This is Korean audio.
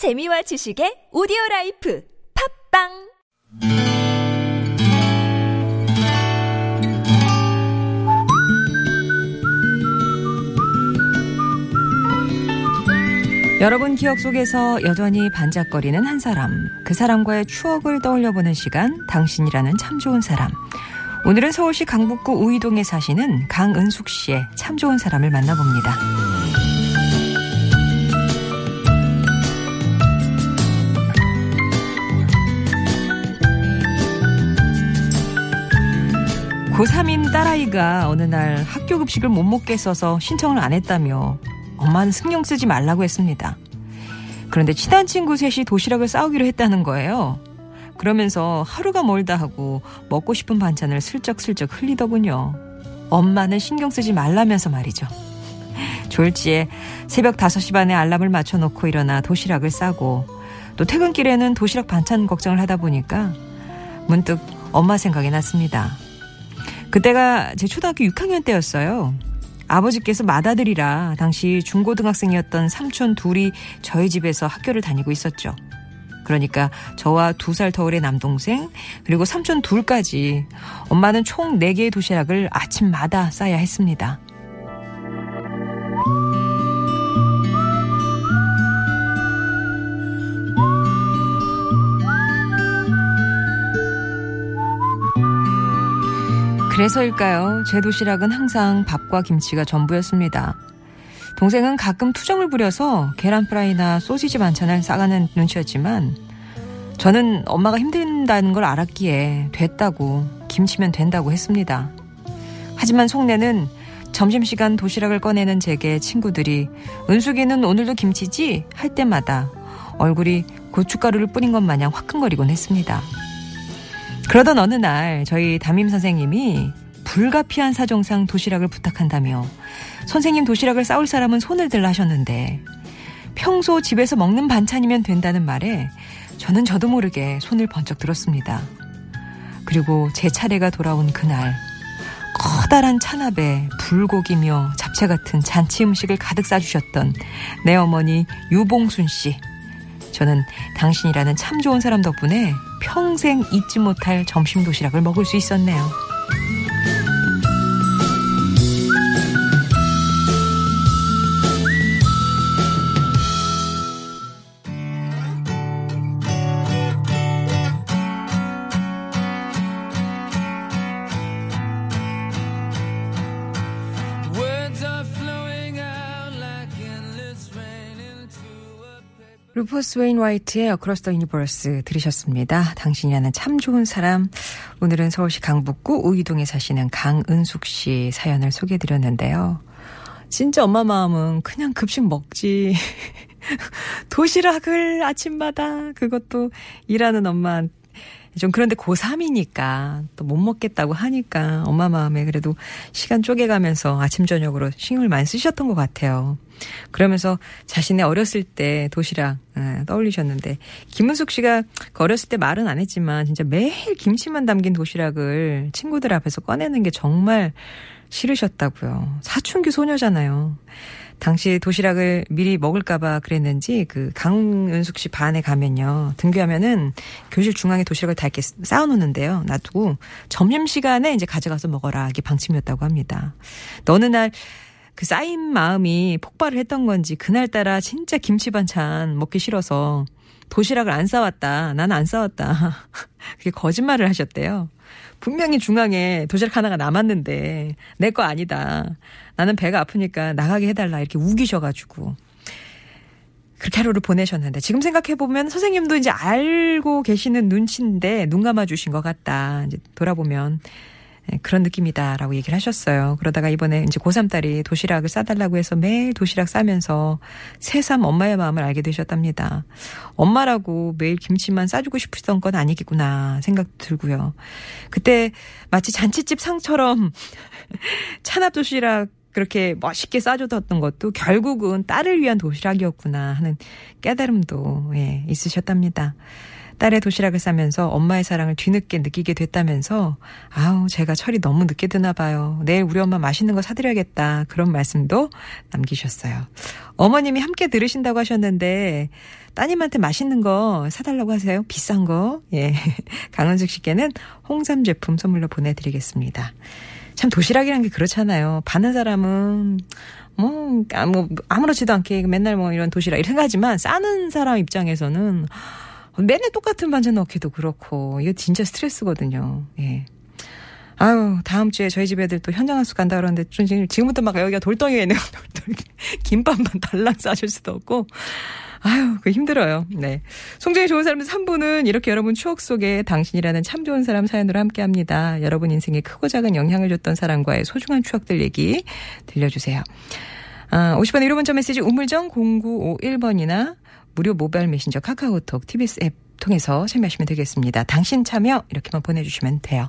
재미와 지식의 오디오 라이프 팟빵 여러분 기억 속에서 여전히 반짝거리는 한 사람, 그 사람과의 추억을 떠올려보는 시간, 당신이라는 참 좋은 사람. 오늘은 서울시 강북구 우이동에 사시는 강은숙 씨의 참 좋은 사람을 만나봅니다. 고3인 딸아이가 어느 날 학교 급식을 못 먹겠어서 신청을 안 했다며 엄마는 신경 쓰지 말라고 했습니다. 그런데 친한 친구 셋이 도시락을 싸우기로 했다는 거예요. 그러면서 하루가 멀다 하고 먹고 싶은 반찬을 슬쩍슬쩍 흘리더군요. 엄마는 신경 쓰지 말라면서 말이죠. 졸지에 새벽 5시 반에 알람을 맞춰놓고 일어나 도시락을 싸고 또 퇴근길에는 도시락 반찬 걱정을 하다 보니까 문득 엄마 생각이 났습니다. 그때가 제 초등학교 6학년 때였어요. 아버지께서 맏아들이라 당시 중고등학생이었던 삼촌 둘이 저희 집에서 학교를 다니고 있었죠. 그러니까 저와 두살 터울의 남동생 그리고 삼촌 둘까지 엄마는 총 4개의 도시락을 아침마다 싸야 했습니다. 그래서일까요? 제 도시락은 항상 밥과 김치가 전부였습니다. 동생은 가끔 투정을 부려서 계란 프라이나 소시지 반찬을 싸가는 눈치였지만 저는 엄마가 힘든다는 걸 알았기에 됐다고 김치면 된다고 했습니다. 하지만 속내는 점심시간 도시락을 꺼내는 제게 친구들이 은숙이는 오늘도 김치지? 할 때마다 얼굴이 고춧가루를 뿌린 것 마냥 화끈거리곤 했습니다. 그러던 어느 날 저희 담임 선생님이 불가피한 사정상 도시락을 부탁한다며 선생님 도시락을 싸울 사람은 손을 들라 하셨는데 평소 집에서 먹는 반찬이면 된다는 말에 저는 저도 모르게 손을 번쩍 들었습니다. 그리고 제 차례가 돌아온 그날 커다란 찬압에 불고기며 잡채 같은 잔치 음식을 가득 싸주셨던 내 어머니 유봉순 씨. 저는 당신이라는 참 좋은 사람 덕분에 평생 잊지 못할 점심 도시락을 먹을 수 있었네요. 루퍼스 웨인와이트의 Across the Universe 들으셨습니다. 당신이라는 참 좋은 사람. 오늘은 서울시 강북구 우이동에 사시는 강은숙 씨 사연을 소개해 드렸는데요. 진짜 엄마 마음은 그냥 급식 먹지. 도시락을 아침마다 그것도 일하는 엄마 좀 그런데 고3이니까 또 못 먹겠다고 하니까 엄마 마음에 그래도 시간 쪼개가면서 아침 저녁으로 신경을 많이 쓰셨던 것 같아요. 그러면서 자신의 어렸을 때 도시락 예, 떠올리셨는데 김은숙 씨가 그 어렸을 때 말은 안 했지만 진짜 매일 김치만 담긴 도시락을 친구들 앞에서 꺼내는 게 정말 싫으셨다고요. 사춘기 소녀잖아요. 당시 도시락을 미리 먹을까봐 그랬는지 그 강은숙 씨 반에 가면요 등교하면은 교실 중앙에 도시락을 다 이렇게 쌓아놓는데요 놔두고 점심 시간에 이제 가져가서 먹어라 이게 방침이었다고 합니다. 어느 날 그 쌓인 마음이 폭발을 했던 건지 그날따라 진짜 김치 반찬 먹기 싫어서 도시락을 안 싸왔다. 나는 안 싸왔다. 그게 거짓말을 하셨대요. 분명히 중앙에 도시락 하나가 남았는데 내 거 아니다. 나는 배가 아프니까 나가게 해달라 이렇게 우기셔가지고 그렇게 하루를 보내셨는데 지금 생각해 보면 선생님도 이제 알고 계시는 눈치인데 눈 감아 주신 것 같다. 이제 돌아보면 네, 그런 느낌이다라고 얘기를 하셨어요. 그러다가 이번에 이제 고3 딸이 도시락을 싸달라고 해서 매일 도시락 싸면서 새삼 엄마의 마음을 알게 되셨답니다. 엄마라고 매일 김치만 싸주고 싶으셨던 건 아니겠구나 생각 들고요. 그때 마치 잔치집 상처럼 찬압 도시락 그렇게 멋있게 싸줘뒀던 것도 결국은 딸을 위한 도시락이었구나 하는 깨달음도 예, 있으셨답니다. 딸의 도시락을 싸면서 엄마의 사랑을 뒤늦게 느끼게 됐다면서 아우 제가 철이 너무 늦게 드나 봐요. 내일 우리 엄마 맛있는 거 사드려야겠다. 그런 말씀도 남기셨어요. 어머님이 함께 들으신다고 하셨는데 따님한테 맛있는 거 사달라고 하세요. 비싼 거. 예. 강은숙 씨께는 홍삼 제품 선물로 보내드리겠습니다. 참 도시락이란 게 그렇잖아요. 받는 사람은 뭐, 아, 뭐 아무렇지도 않게 맨날 뭐 이런 도시락 이렇게 생각하지만 싸는 사람 입장에서는 맨날 똑같은 반찬 넣기도 그렇고 이거 진짜 스트레스거든요. 예. 아유, 다음 주에 저희 집 애들 또 현장 학습 간다 그러는데 좀 지금부터 막 여기가 돌덩이가 있네요. 돌덩이. 김밥만 달랑 싸줄 수도 없고. 아유, 그 힘들어요. 네. 송정이 좋은 사람들 3부는 이렇게 여러분 추억 속에 당신이라는 참 좋은 사람 사연으로 함께 합니다. 여러분 인생에 크고 작은 영향을 줬던 사람과의 소중한 추억들 얘기 들려주세요. 아, 50번 1호 문자 메시지 우물정 0951번이나 무료 모바일 메신저 카카오톡 TBS 앱 통해서 참여하시면 되겠습니다. 당신 참여 이렇게만 보내주시면 돼요.